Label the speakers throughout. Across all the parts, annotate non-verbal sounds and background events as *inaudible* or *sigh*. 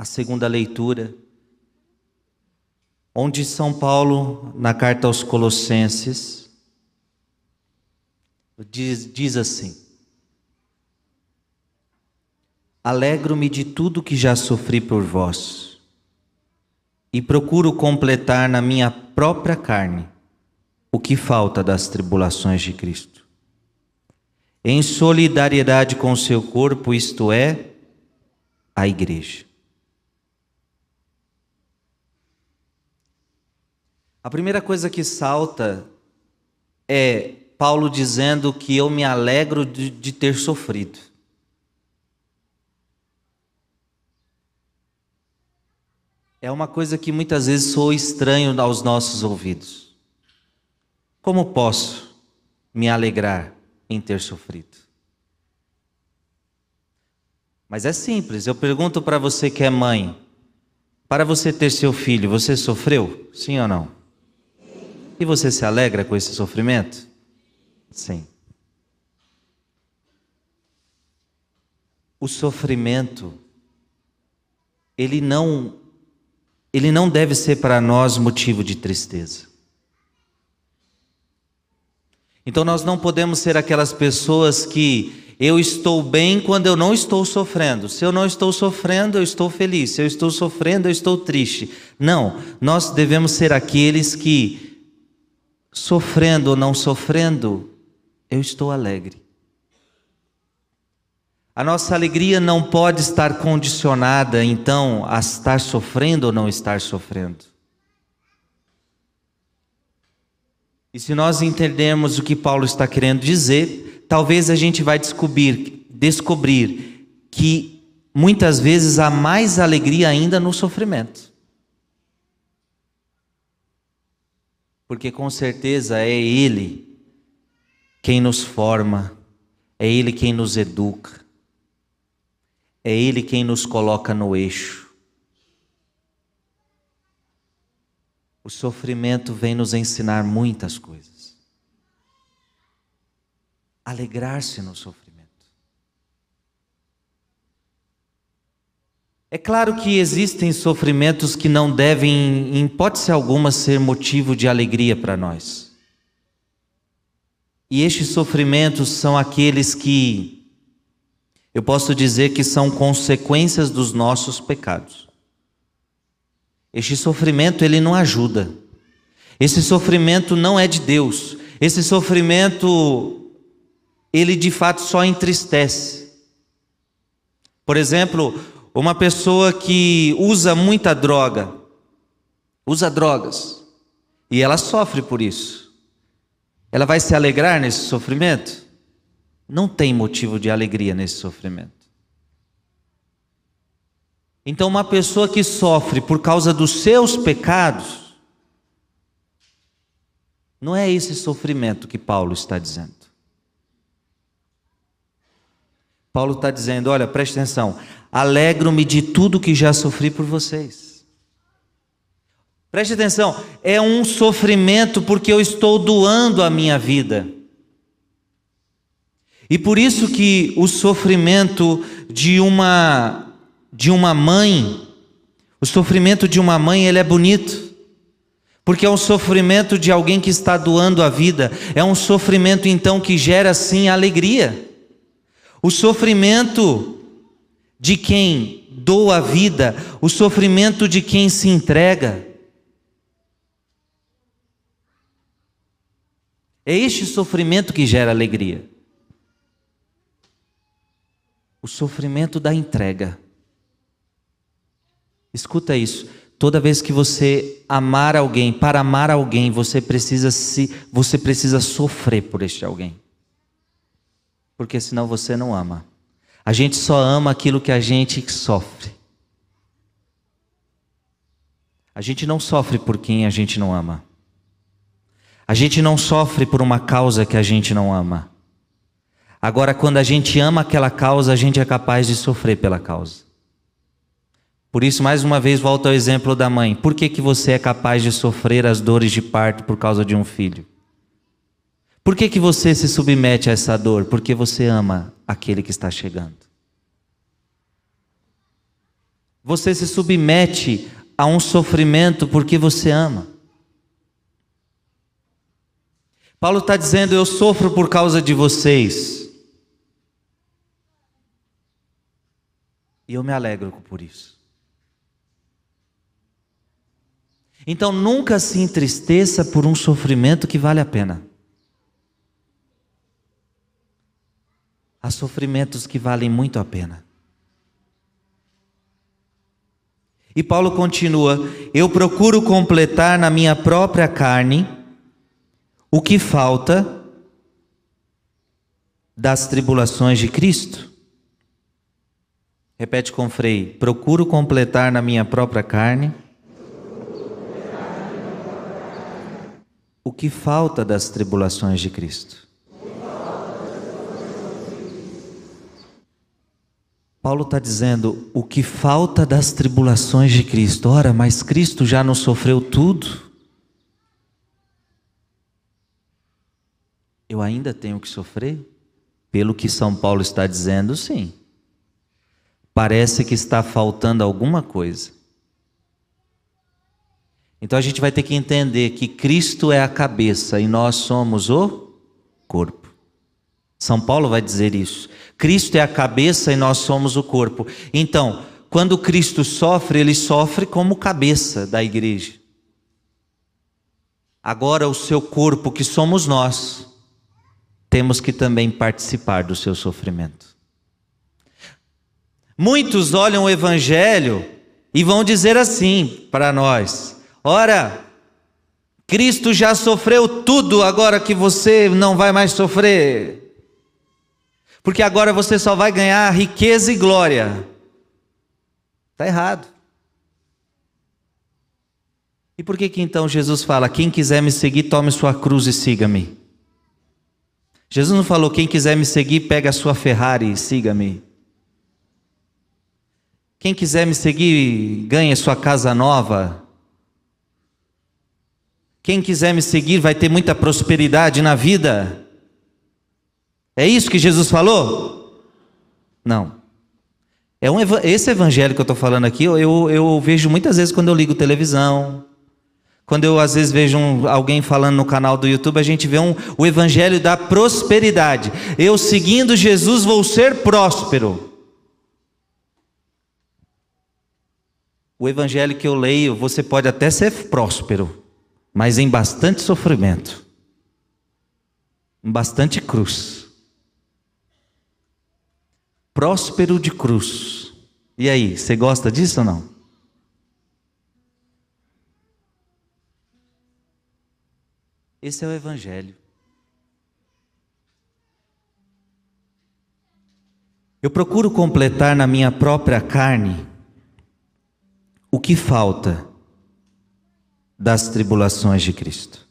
Speaker 1: a segunda leitura, onde São Paulo, na carta aos Colossenses, diz, diz assim: Alegro-me de tudo que já sofri por vós, e procuro completar na minha própria carne o que falta das tribulações de Cristo. Em solidariedade com o seu corpo, isto é, a Igreja A primeira coisa que salta é Paulo dizendo que eu me alegro de, de ter sofrido. É uma coisa que muitas vezes sou estranho aos nossos ouvidos. Como posso me alegrar em ter sofrido? Mas é simples, eu pergunto para você que é mãe: para você ter seu filho, você sofreu? Sim ou não? E você se alegra com esse sofrimento? Sim. O sofrimento ele não ele não deve ser para nós motivo de tristeza. Então nós não podemos ser aquelas pessoas que eu estou bem quando eu não estou sofrendo. Se eu não estou sofrendo, eu estou feliz. Se eu estou sofrendo, eu estou triste. Não, nós devemos ser aqueles que sofrendo ou não sofrendo, eu estou alegre. A nossa alegria não pode estar condicionada, então, a estar sofrendo ou não estar sofrendo. E se nós entendermos o que Paulo está querendo dizer, talvez a gente vai descobrir, descobrir que muitas vezes há mais alegria ainda no sofrimento. Porque com certeza é Ele quem nos forma, é Ele quem nos educa, é Ele quem nos coloca no eixo. O sofrimento vem nos ensinar muitas coisas. Alegrar-se no sofrimento. É claro que existem sofrimentos que não devem, em hipótese alguma, ser motivo de alegria para nós. E estes sofrimentos são aqueles que eu posso dizer que são consequências dos nossos pecados. Este sofrimento ele não ajuda. Esse sofrimento não é de Deus. Esse sofrimento ele de fato só entristece. Por exemplo, uma pessoa que usa muita droga, usa drogas, e ela sofre por isso. Ela vai se alegrar nesse sofrimento? Não tem motivo de alegria nesse sofrimento. Então, uma pessoa que sofre por causa dos seus pecados, não é esse sofrimento que Paulo está dizendo. Paulo está dizendo: olha, preste atenção, alegro-me de tudo que já sofri por vocês. Preste atenção, é um sofrimento porque eu estou doando a minha vida. E por isso que o sofrimento de uma de uma mãe, o sofrimento de uma mãe, ele é bonito. Porque é um sofrimento de alguém que está doando a vida, é um sofrimento então que gera sim alegria. O sofrimento de quem doa a vida, o sofrimento de quem se entrega. É este sofrimento que gera alegria. O sofrimento da entrega. Escuta isso. Toda vez que você amar alguém, para amar alguém, você precisa se, você precisa sofrer por este alguém porque senão você não ama. A gente só ama aquilo que a gente sofre. A gente não sofre por quem a gente não ama. A gente não sofre por uma causa que a gente não ama. Agora, quando a gente ama aquela causa, a gente é capaz de sofrer pela causa. Por isso, mais uma vez, volto ao exemplo da mãe. Por que, que você é capaz de sofrer as dores de parto por causa de um filho? Por que, que você se submete a essa dor? Porque você ama aquele que está chegando. Você se submete a um sofrimento porque você ama. Paulo está dizendo: Eu sofro por causa de vocês. E eu me alegro por isso. Então nunca se entristeça por um sofrimento que vale a pena. Há sofrimentos que valem muito a pena. E Paulo continua: Eu procuro completar na minha própria carne o que falta das tribulações de Cristo. Repete com Frei: Procuro completar na minha própria carne o que falta das tribulações de Cristo. Paulo está dizendo o que falta das tribulações de Cristo. Ora, mas Cristo já não sofreu tudo? Eu ainda tenho que sofrer? Pelo que São Paulo está dizendo, sim. Parece que está faltando alguma coisa. Então a gente vai ter que entender que Cristo é a cabeça e nós somos o corpo. São Paulo vai dizer isso. Cristo é a cabeça e nós somos o corpo. Então, quando Cristo sofre, ele sofre como cabeça da igreja. Agora, o seu corpo, que somos nós, temos que também participar do seu sofrimento. Muitos olham o Evangelho e vão dizer assim para nós: ora, Cristo já sofreu tudo, agora que você não vai mais sofrer porque agora você só vai ganhar riqueza e glória. Está errado. E por que que então Jesus fala: quem quiser me seguir, tome sua cruz e siga-me? Jesus não falou: quem quiser me seguir, pega a sua Ferrari e siga-me. Quem quiser me seguir, ganhe sua casa nova. Quem quiser me seguir vai ter muita prosperidade na vida. É isso que Jesus falou? Não. É um, esse evangelho que eu estou falando aqui, eu, eu, vejo muitas vezes quando eu ligo televisão, quando eu às vezes vejo um, alguém falando no canal do YouTube, a gente vê um, o evangelho da prosperidade. Eu seguindo Jesus vou ser próspero. O evangelho que eu leio, você pode até ser próspero, mas em bastante sofrimento, em bastante cruz próspero de cruz. E aí, você gosta disso ou não? Esse é o Evangelho. Eu procuro completar na minha própria carne o que falta das tribulações de Cristo.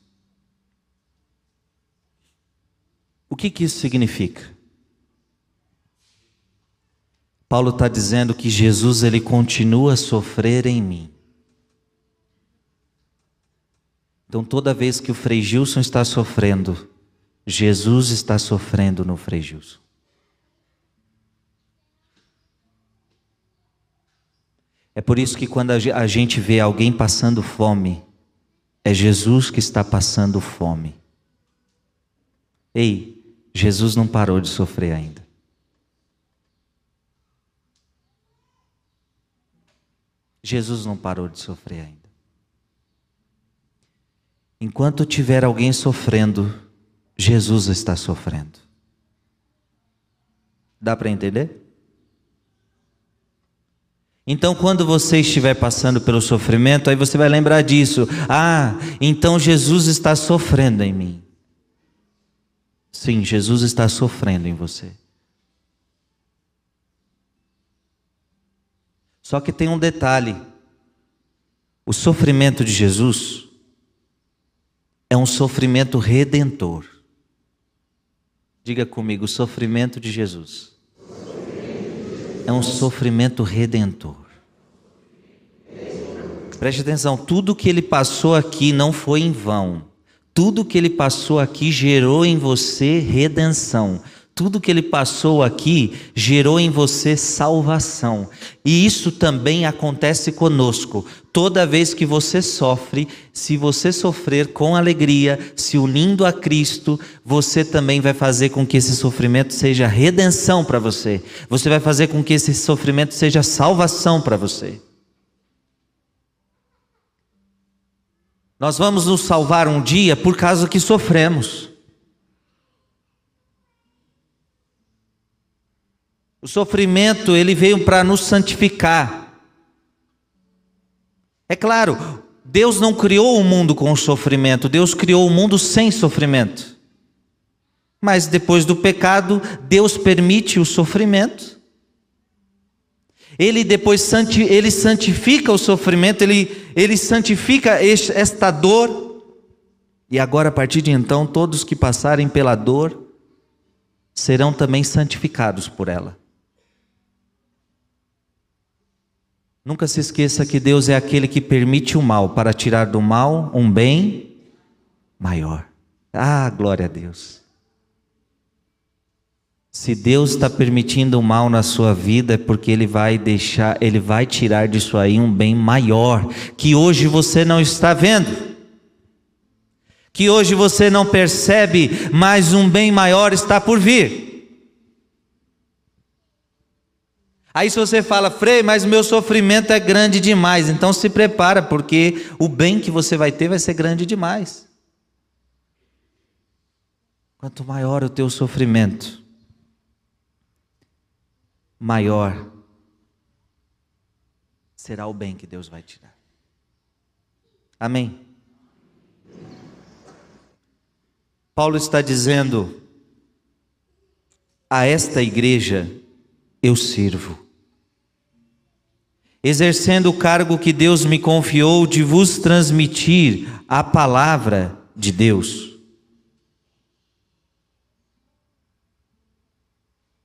Speaker 1: O que, que isso significa? Paulo está dizendo que Jesus ele continua a sofrer em mim. Então, toda vez que o Frei Gilson está sofrendo, Jesus está sofrendo no Frei Gilson. É por isso que quando a gente vê alguém passando fome, é Jesus que está passando fome. Ei, Jesus não parou de sofrer ainda. Jesus não parou de sofrer ainda. Enquanto tiver alguém sofrendo, Jesus está sofrendo. Dá para entender? Então, quando você estiver passando pelo sofrimento, aí você vai lembrar disso. Ah, então Jesus está sofrendo em mim. Sim, Jesus está sofrendo em você. Só que tem um detalhe: O sofrimento de Jesus é um sofrimento redentor. Diga comigo, o sofrimento de Jesus é um sofrimento redentor. Preste atenção, tudo que ele passou aqui não foi em vão. Tudo que ele passou aqui gerou em você redenção. Tudo que ele passou aqui gerou em você salvação. E isso também acontece conosco. Toda vez que você sofre, se você sofrer com alegria, se unindo a Cristo, você também vai fazer com que esse sofrimento seja redenção para você. Você vai fazer com que esse sofrimento seja salvação para você. Nós vamos nos salvar um dia por causa que sofremos. O sofrimento, ele veio para nos santificar. É claro, Deus não criou o mundo com sofrimento, Deus criou o mundo sem sofrimento. Mas depois do pecado, Deus permite o sofrimento. Ele depois ele santifica o sofrimento, ele, ele santifica esta dor. E agora, a partir de então, todos que passarem pela dor serão também santificados por ela. Nunca se esqueça que Deus é aquele que permite o mal para tirar do mal um bem maior. Ah, glória a Deus. Se Deus está permitindo o mal na sua vida, é porque Ele vai deixar, Ele vai tirar disso aí um bem maior, que hoje você não está vendo. Que hoje você não percebe, mas um bem maior está por vir. Aí se você fala, Frei, mas o meu sofrimento é grande demais, então se prepara, porque o bem que você vai ter vai ser grande demais. Quanto maior o teu sofrimento, maior será o bem que Deus vai te dar. Amém. Paulo está dizendo a esta igreja eu sirvo. Exercendo o cargo que Deus me confiou de vos transmitir a palavra de Deus.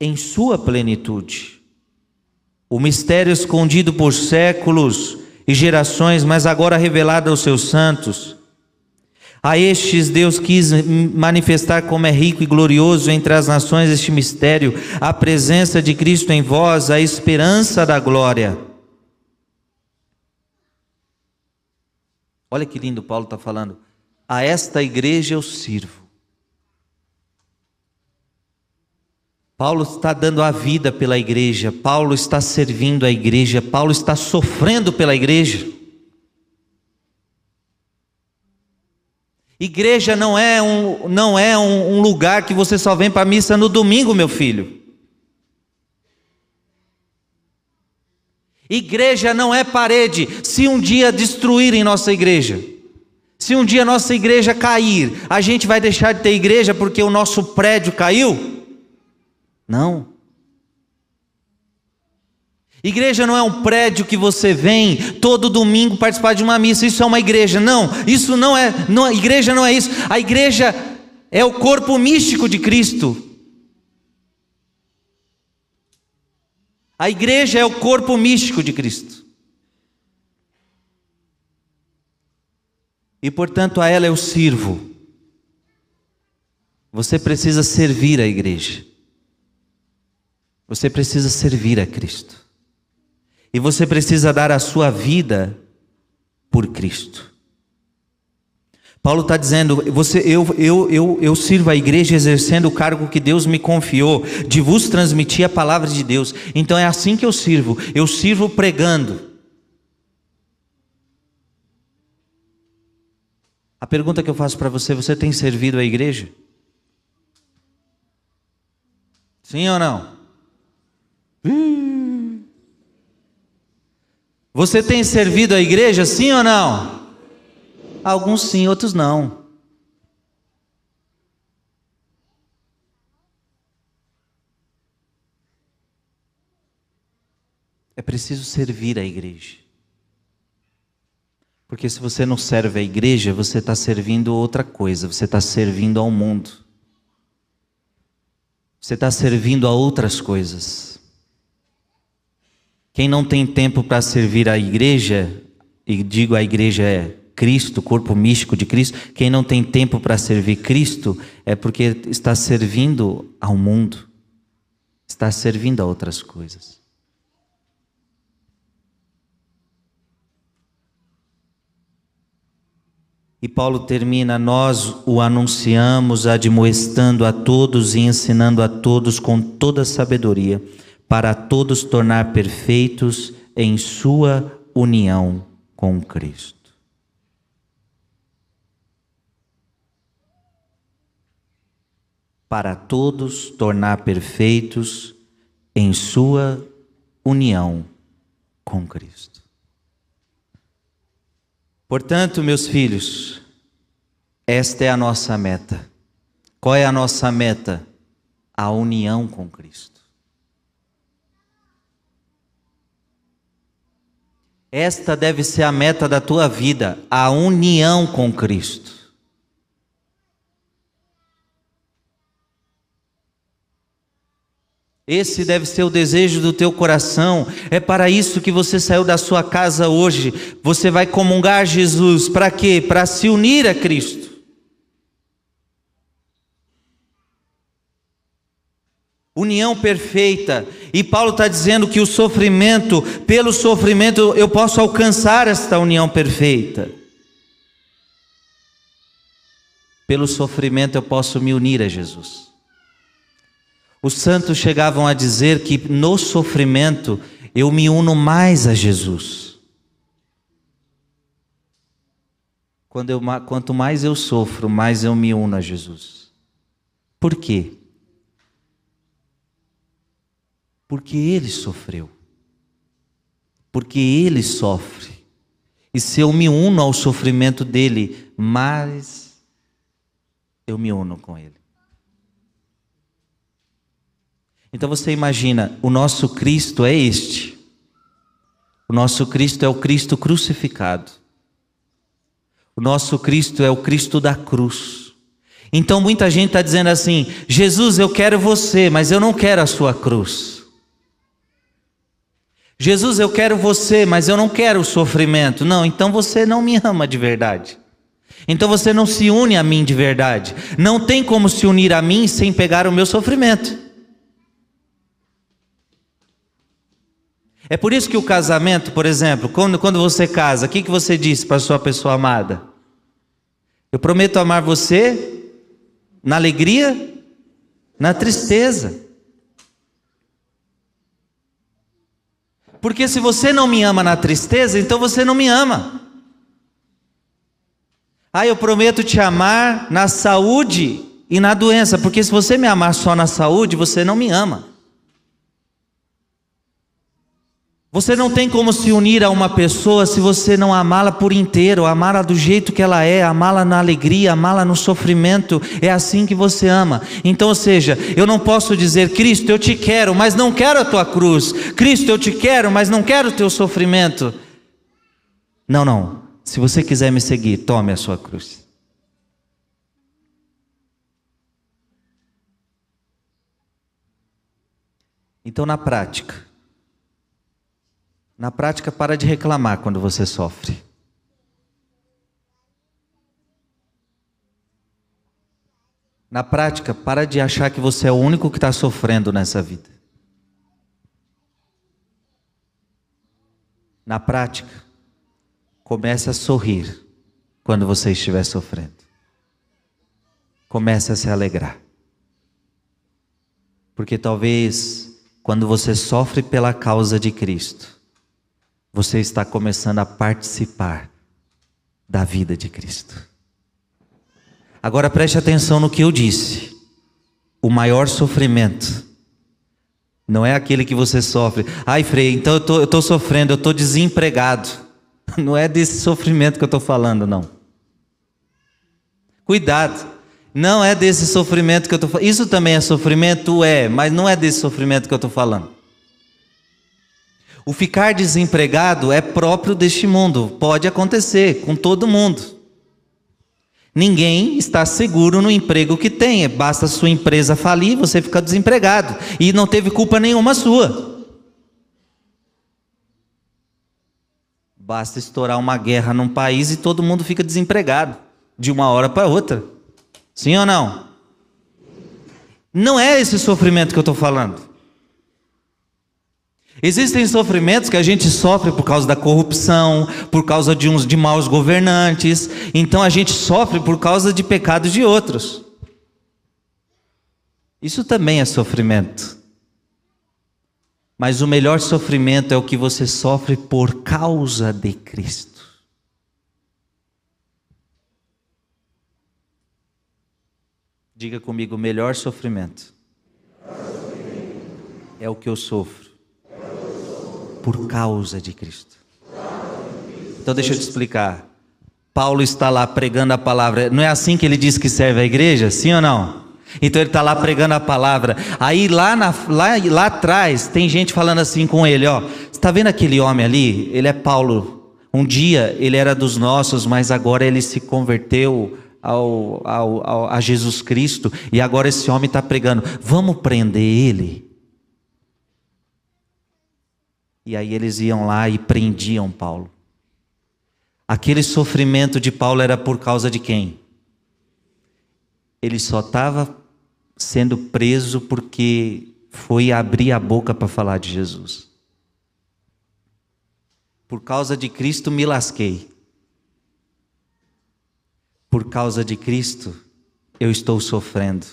Speaker 1: Em sua plenitude. O mistério escondido por séculos e gerações, mas agora revelado aos seus santos a estes Deus quis manifestar como é rico e glorioso entre as nações este mistério, a presença de Cristo em vós, a esperança da glória. Olha que lindo Paulo está falando. A esta igreja eu sirvo. Paulo está dando a vida pela igreja, Paulo está servindo a igreja, Paulo está sofrendo pela igreja. Igreja não é um, não é um, um lugar que você só vem para a missa no domingo, meu filho. Igreja não é parede. Se um dia destruírem nossa igreja, se um dia nossa igreja cair, a gente vai deixar de ter igreja porque o nosso prédio caiu? Não. Igreja não é um prédio que você vem todo domingo participar de uma missa, isso é uma igreja. Não, isso não é, não, igreja não é isso. A igreja é o corpo místico de Cristo. A igreja é o corpo místico de Cristo. E portanto a ela eu sirvo. Você precisa servir a igreja. Você precisa servir a Cristo. E você precisa dar a sua vida por Cristo. Paulo está dizendo: você, eu, eu, eu, eu sirvo a igreja exercendo o cargo que Deus me confiou, de vos transmitir a palavra de Deus. Então é assim que eu sirvo. Eu sirvo pregando. A pergunta que eu faço para você: você tem servido a igreja? Sim ou não? Você tem servido a igreja, sim ou não? Alguns sim, outros não. É preciso servir a igreja. Porque se você não serve a igreja, você está servindo outra coisa, você está servindo ao mundo. Você está servindo a outras coisas. Quem não tem tempo para servir a igreja, e digo a igreja é Cristo, corpo místico de Cristo, quem não tem tempo para servir Cristo é porque está servindo ao mundo, está servindo a outras coisas. E Paulo termina: Nós o anunciamos, admoestando a todos e ensinando a todos com toda sabedoria, para todos tornar perfeitos em sua união com Cristo. Para todos tornar perfeitos em sua união com Cristo. Portanto, meus filhos, esta é a nossa meta. Qual é a nossa meta? A união com Cristo. Esta deve ser a meta da tua vida, a união com Cristo. Esse deve ser o desejo do teu coração. É para isso que você saiu da sua casa hoje. Você vai comungar Jesus. Para quê? Para se unir a Cristo. União perfeita. E Paulo está dizendo que o sofrimento, pelo sofrimento, eu posso alcançar esta união perfeita. Pelo sofrimento, eu posso me unir a Jesus. Os santos chegavam a dizer que no sofrimento eu me uno mais a Jesus. Eu, quanto mais eu sofro, mais eu me uno a Jesus. Por quê? Porque ele sofreu. Porque ele sofre. E se eu me uno ao sofrimento dele, mais eu me uno com ele. Então você imagina, o nosso Cristo é este. O nosso Cristo é o Cristo crucificado. O nosso Cristo é o Cristo da cruz. Então muita gente está dizendo assim: Jesus, eu quero você, mas eu não quero a sua cruz. Jesus, eu quero você, mas eu não quero o sofrimento. Não, então você não me ama de verdade. Então você não se une a mim de verdade. Não tem como se unir a mim sem pegar o meu sofrimento. É por isso que o casamento, por exemplo, quando, quando você casa, o que, que você diz para sua pessoa amada? Eu prometo amar você na alegria, na tristeza. Porque se você não me ama na tristeza, então você não me ama. Ah, eu prometo te amar na saúde e na doença, porque se você me amar só na saúde, você não me ama. Você não tem como se unir a uma pessoa se você não amá-la por inteiro, amá-la do jeito que ela é, amá-la na alegria, amá-la no sofrimento. É assim que você ama. Então, ou seja, eu não posso dizer, Cristo, eu te quero, mas não quero a tua cruz. Cristo, eu te quero, mas não quero o teu sofrimento. Não, não. Se você quiser me seguir, tome a sua cruz. Então, na prática, na prática, para de reclamar quando você sofre. Na prática, para de achar que você é o único que está sofrendo nessa vida. Na prática, comece a sorrir quando você estiver sofrendo. Comece a se alegrar. Porque talvez, quando você sofre pela causa de Cristo, você está começando a participar da vida de Cristo. Agora preste atenção no que eu disse. O maior sofrimento não é aquele que você sofre. Ai, Frei, então eu estou sofrendo, eu estou desempregado. *laughs* Não é desse sofrimento que eu estou falando, não. Cuidado. Não é desse sofrimento que eu estou falando. Isso também é sofrimento? É, mas não é desse sofrimento que eu estou falando. O ficar desempregado é próprio deste mundo, pode acontecer com todo mundo. Ninguém está seguro no emprego que tem, basta sua empresa falir, você fica desempregado e não teve culpa nenhuma sua. Basta estourar uma guerra num país e todo mundo fica desempregado de uma hora para outra. Sim ou não? Não é esse sofrimento que eu estou falando. Existem sofrimentos que a gente sofre por causa da corrupção, por causa de uns de maus governantes, então a gente sofre por causa de pecados de outros. Isso também é sofrimento. Mas o melhor sofrimento é o que você sofre por causa de Cristo. Diga comigo, o melhor sofrimento é o que eu sofro por causa de Cristo. Então deixa eu te explicar. Paulo está lá pregando a palavra. Não é assim que ele diz que serve a igreja? Sim ou não? Então ele está lá pregando a palavra. Aí lá, na, lá, lá atrás tem gente falando assim com ele: ó, está vendo aquele homem ali? Ele é Paulo. Um dia ele era dos nossos, mas agora ele se converteu ao, ao, ao a Jesus Cristo e agora esse homem está pregando. Vamos prender ele. E aí eles iam lá e prendiam Paulo. Aquele sofrimento de Paulo era por causa de quem? Ele só estava sendo preso porque foi abrir a boca para falar de Jesus. Por causa de Cristo me lasquei. Por causa de Cristo eu estou sofrendo.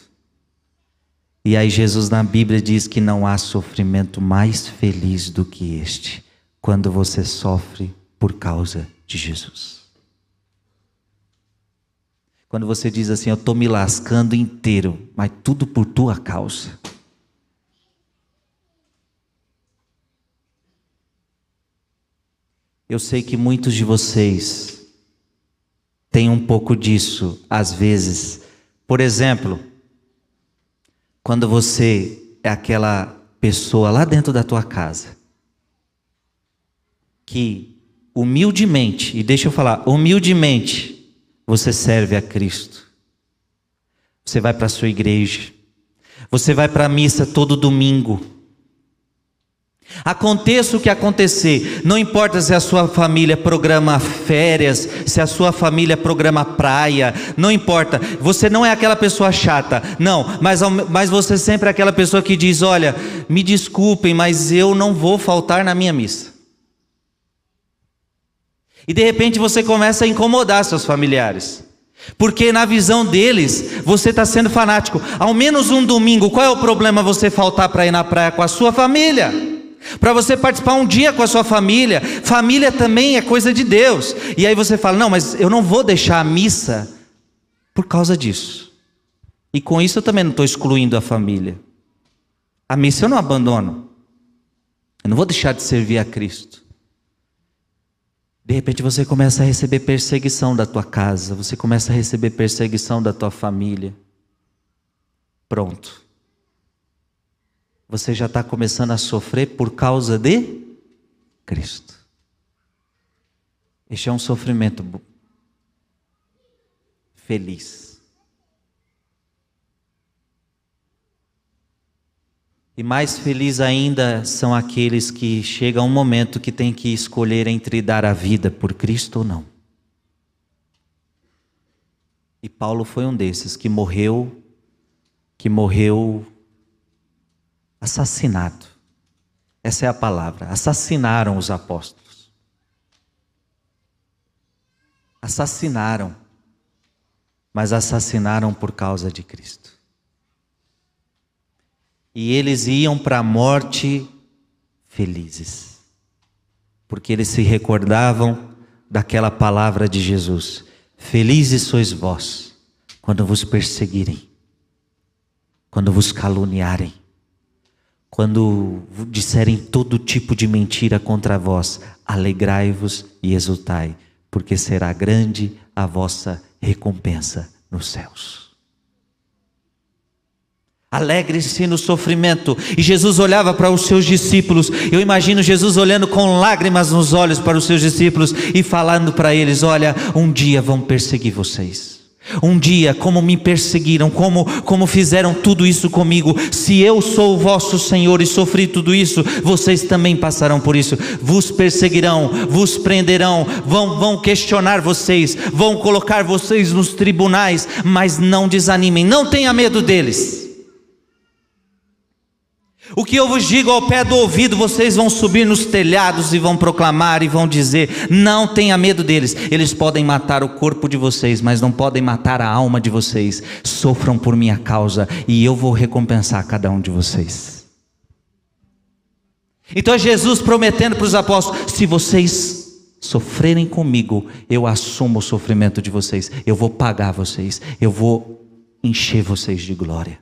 Speaker 1: E aí Jesus na Bíblia diz que não há sofrimento mais feliz do que este, quando você sofre por causa de Jesus. Quando você diz assim, eu estou me lascando inteiro, mas tudo por tua causa. Eu sei que muitos de vocês têm um pouco disso, às vezes. Por exemplo, quando você é aquela pessoa lá dentro da tua casa, que humildemente, e deixa eu falar, humildemente, você serve a Cristo. Você vai para a sua igreja. Você vai para a missa todo domingo. Aconteça o que acontecer, não importa se a sua família programa férias, se a sua família programa praia, não importa, você não é aquela pessoa chata, não, mas, mas você sempre é aquela pessoa que diz: Olha, me desculpem, mas eu não vou faltar na minha missa. E de repente você começa a incomodar seus familiares. Porque na visão deles, você está sendo fanático. Ao menos um domingo, qual é o problema você faltar para ir na praia com a sua família? Para você participar um dia com a sua família. Família também é coisa de Deus. E aí você fala: não, mas eu não vou deixar a missa por causa disso. E com isso eu também não estou excluindo a família. A missa eu não abandono. Eu não vou deixar de servir a Cristo. De repente você começa a receber perseguição da tua casa, você começa a receber perseguição da tua família. Pronto. Você já está começando a sofrer por causa de Cristo. Este é um sofrimento feliz. E mais feliz ainda são aqueles que chegam um momento que tem que escolher entre dar a vida por Cristo ou não. E Paulo foi um desses que morreu, que morreu assassinado. Essa é a palavra. Assassinaram os apóstolos. Assassinaram. Mas assassinaram por causa de Cristo e eles iam para a morte felizes, porque eles se recordavam daquela palavra de Jesus: Felizes sois vós quando vos perseguirem, quando vos caluniarem, quando disserem todo tipo de mentira contra vós, alegrai-vos e exultai, porque será grande a vossa recompensa nos céus. Alegre-se no sofrimento. E Jesus olhava para os seus discípulos. Eu imagino Jesus olhando com lágrimas nos olhos para os seus discípulos e falando para eles: Olha, um dia vão perseguir vocês. Um dia, como me perseguiram, como, como fizeram tudo isso comigo, se eu sou o vosso Senhor e sofri tudo isso, vocês também passarão por isso. Vos perseguirão, vos prenderão, vão, vão questionar vocês, vão colocar vocês nos tribunais, mas não desanimem, não tenha medo deles. O que eu vos digo ao pé do ouvido, vocês vão subir nos telhados e vão proclamar e vão dizer: não tenha medo deles. Eles podem matar o corpo de vocês, mas não podem matar a alma de vocês. Sofram por minha causa e eu vou recompensar cada um de vocês. Então é Jesus prometendo para os apóstolos: se vocês sofrerem comigo, eu assumo o sofrimento de vocês, eu vou pagar vocês, eu vou encher vocês de glória.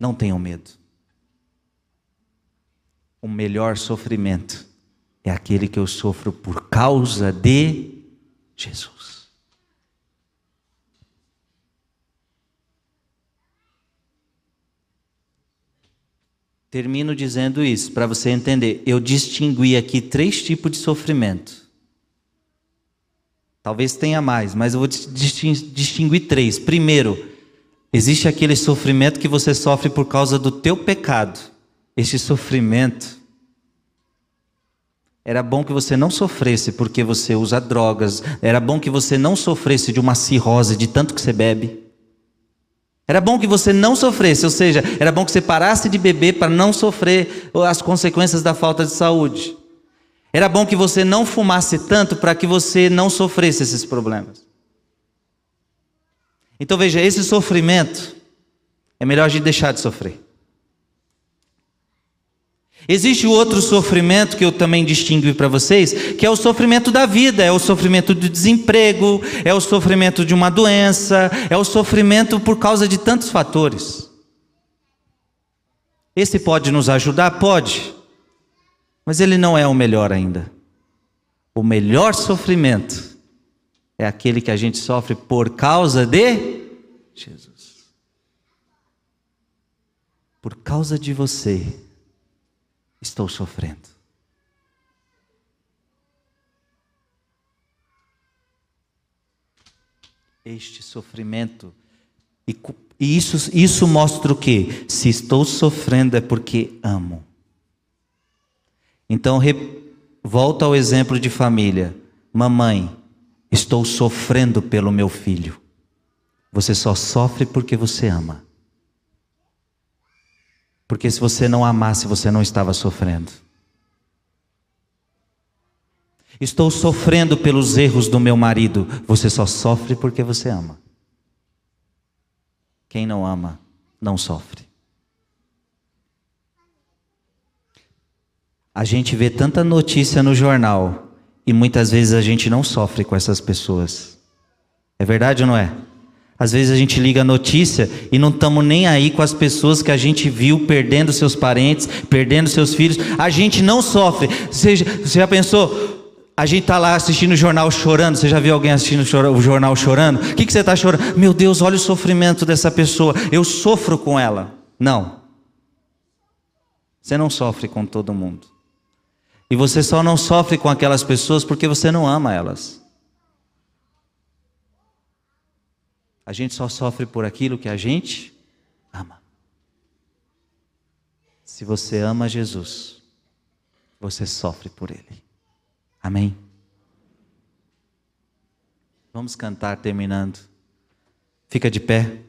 Speaker 1: Não tenham medo. O melhor sofrimento é aquele que eu sofro por causa de Jesus. Termino dizendo isso para você entender. Eu distingui aqui três tipos de sofrimento. Talvez tenha mais, mas eu vou distinguir três. Primeiro, Existe aquele sofrimento que você sofre por causa do teu pecado. Este sofrimento era bom que você não sofresse porque você usa drogas, era bom que você não sofresse de uma cirrose de tanto que você bebe. Era bom que você não sofresse, ou seja, era bom que você parasse de beber para não sofrer as consequências da falta de saúde. Era bom que você não fumasse tanto para que você não sofresse esses problemas. Então veja, esse sofrimento é melhor a gente deixar de sofrer. Existe outro sofrimento que eu também distingui para vocês, que é o sofrimento da vida, é o sofrimento do desemprego, é o sofrimento de uma doença, é o sofrimento por causa de tantos fatores. Esse pode nos ajudar? Pode, mas ele não é o melhor ainda. O melhor sofrimento é aquele que a gente sofre por causa de Jesus. Por causa de você, estou sofrendo. Este sofrimento, e, e isso, isso mostra o que? Se estou sofrendo é porque amo. Então, re, volta ao exemplo de família. Mamãe, Estou sofrendo pelo meu filho. Você só sofre porque você ama. Porque se você não amasse, você não estava sofrendo. Estou sofrendo pelos erros do meu marido. Você só sofre porque você ama. Quem não ama, não sofre. A gente vê tanta notícia no jornal e muitas vezes a gente não sofre com essas pessoas. É verdade ou não é? Às vezes a gente liga a notícia e não estamos nem aí com as pessoas que a gente viu perdendo seus parentes, perdendo seus filhos. A gente não sofre. Você, você já pensou? A gente está lá assistindo o jornal chorando. Você já viu alguém assistindo o jornal chorando? O que, que você está chorando? Meu Deus, olha o sofrimento dessa pessoa. Eu sofro com ela. Não. Você não sofre com todo mundo. E você só não sofre com aquelas pessoas porque você não ama elas. A gente só sofre por aquilo que a gente ama. Se você ama Jesus, você sofre por Ele. Amém? Vamos cantar terminando. Fica de pé.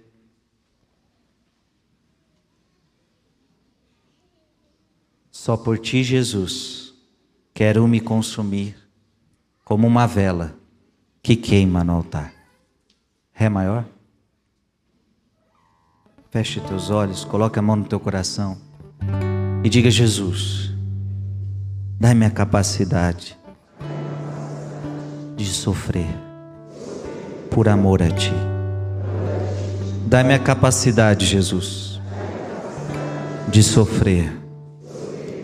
Speaker 1: Só por ti, Jesus quero me consumir como uma vela que queima no altar. Ré maior? Feche teus olhos, coloque a mão no teu coração e diga: Jesus, dá-me a capacidade de sofrer por amor a Ti. Dá-me a capacidade, Jesus, de sofrer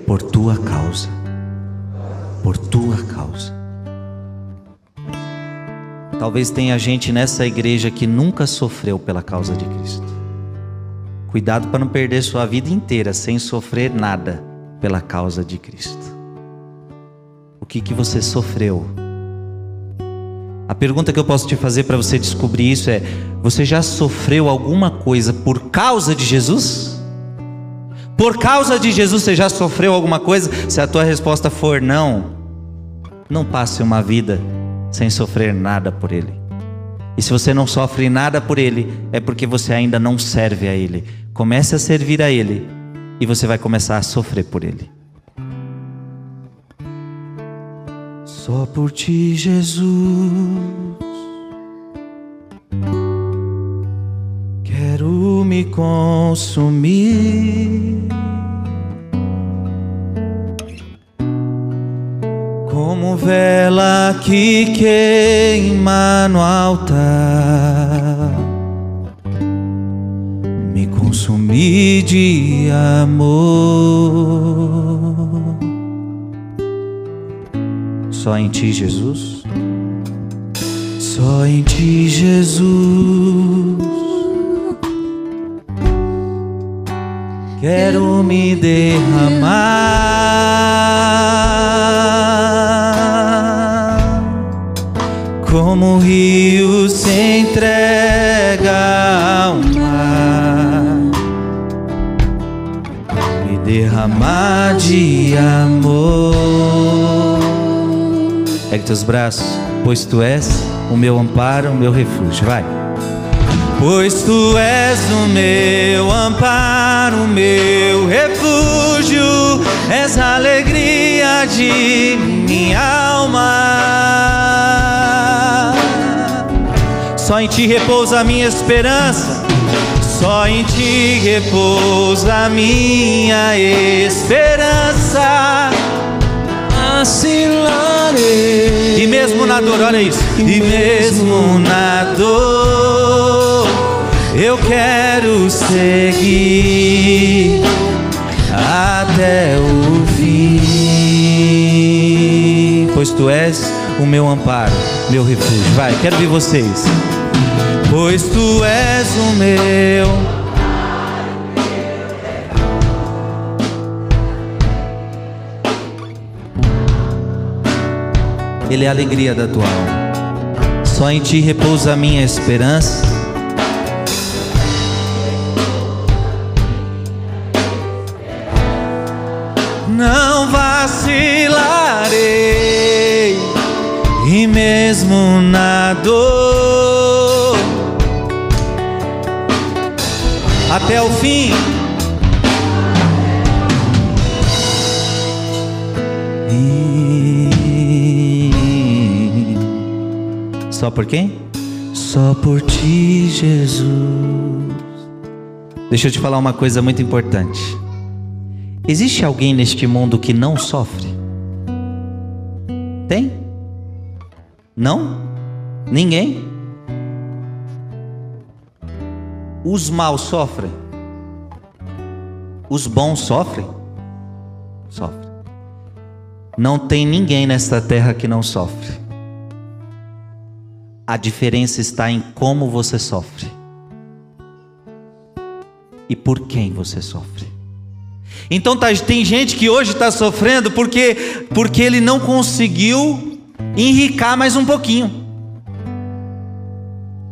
Speaker 1: por Tua causa por tua causa. Talvez tenha gente nessa igreja que nunca sofreu pela causa de Cristo. Cuidado para não perder sua vida inteira sem sofrer nada pela causa de Cristo. O que que você sofreu? A pergunta que eu posso te fazer para você descobrir isso é: você já sofreu alguma coisa por causa de Jesus? Por causa de Jesus você já sofreu alguma coisa? Se a tua resposta for não, não passe uma vida sem sofrer nada por Ele. E se você não sofre nada por Ele, é porque você ainda não serve a Ele. Comece a servir a Ele e você vai começar a sofrer por Ele. Só por ti, Jesus, quero me consumir. Como vela que queima no altar, me consumir de amor. Só em ti, Jesus. Só em ti, Jesus. Quero me derramar como o rio se entrega ao mar, me derramar de amor. Ergue teus braços, pois tu és o meu amparo, o meu refúgio. Vai. Pois tu és o meu amparo, o meu refúgio, és a alegria de minha alma. Só em ti repousa a minha esperança, só em ti repousa a minha esperança vacilarei. E mesmo na dor, olha isso. E mesmo na dor, eu quero seguir até o fim. Pois tu és o meu amparo, meu refúgio. Vai, quero ver vocês. Pois tu és o meu Ele é a alegria da tua alma. Só em ti repousa a minha esperança. Vacilarei, e mesmo na dor, até o fim Só por quem? Só por ti, Jesus. Deixa eu te falar uma coisa muito importante. Existe alguém neste mundo que não sofre? Tem? Não? Ninguém? Os maus sofrem? Os bons sofrem? Sofrem. Não tem ninguém nesta terra que não sofre. A diferença está em como você sofre e por quem você sofre. Então tá, tem gente que hoje está sofrendo porque porque ele não conseguiu enricar mais um pouquinho.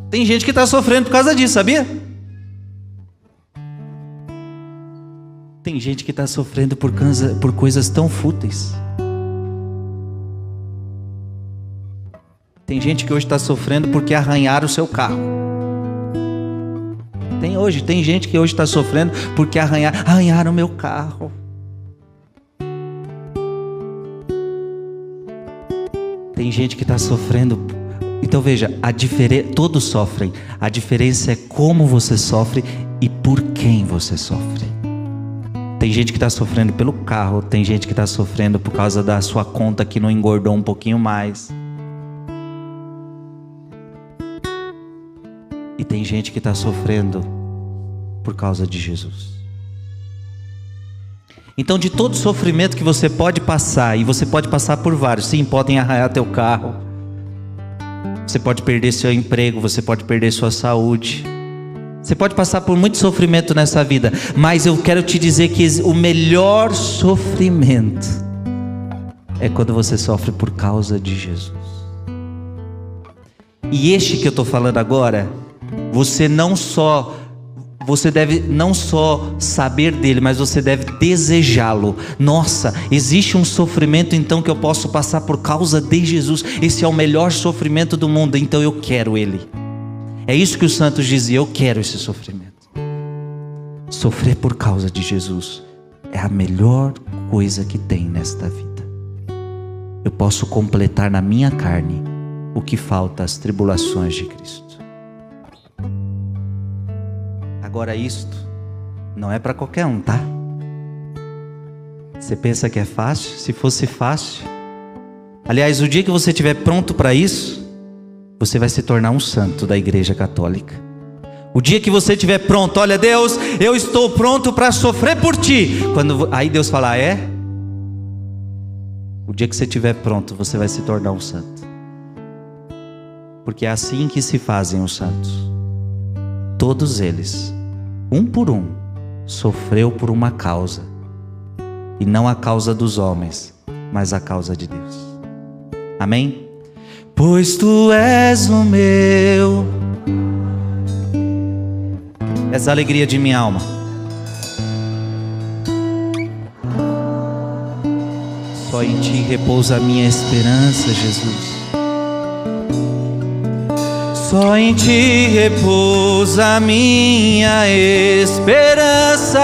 Speaker 1: Tem gente que está sofrendo por causa disso, sabia? Tem gente que está sofrendo por, por coisas tão fúteis. Tem gente que hoje está sofrendo porque arranharam o seu carro. Tem hoje, tem gente que hoje está sofrendo porque arranhar, arranharam meu carro. Tem gente que está sofrendo. Então veja, a diferença, todos sofrem. A diferença é como você sofre e por quem você sofre. Tem gente que está sofrendo pelo carro, tem gente que está sofrendo por causa da sua conta que não engordou um pouquinho mais. E tem gente que está sofrendo por causa de Jesus. Então, de todo sofrimento que você pode passar, e você pode passar por vários, sim, podem arranhar teu carro, você pode perder seu emprego, você pode perder sua saúde, Você pode passar por muito sofrimento nessa vida, mas eu quero te dizer que o melhor sofrimento é quando você sofre por causa de Jesus. E este que eu estou falando agora, você não só você deve não só saber dele, mas você deve desejá-lo. Nossa, existe um sofrimento então que eu posso passar por causa de Jesus. Esse é o melhor sofrimento do mundo, então eu quero ele. É isso que os santos diziam: eu quero esse sofrimento. Sofrer por causa de Jesus é a melhor coisa que tem nesta vida. Eu posso completar na minha carne o que falta às tribulações de Cristo. Agora, isto não é para qualquer um, tá? Você pensa que é fácil? Se fosse fácil. Aliás, o dia que você estiver pronto para isso, você vai se tornar um santo da Igreja Católica. O dia que você estiver pronto, olha, Deus, eu estou pronto para sofrer por ti. Quando aí Deus falar, ah, é? O dia que você estiver pronto, você vai se tornar um santo. Porque é assim que se fazem os santos. Todos eles um por um, sofreu por uma causa, e não a causa dos homens, mas a causa de Deus. Amém? Pois tu és o meu, és a alegria de minha alma. Só em ti repousa a minha esperança, Jesus. Só em ti repousa minha esperança,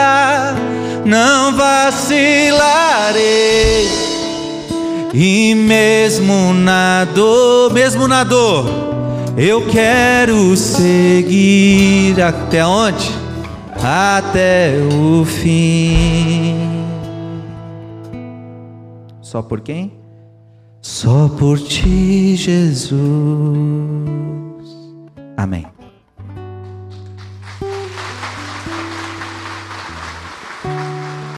Speaker 1: não vacilarei. E mesmo na dor, mesmo na dor, eu quero seguir até onde? Até o fim. Só por quem? Só por ti, Jesus. Amém.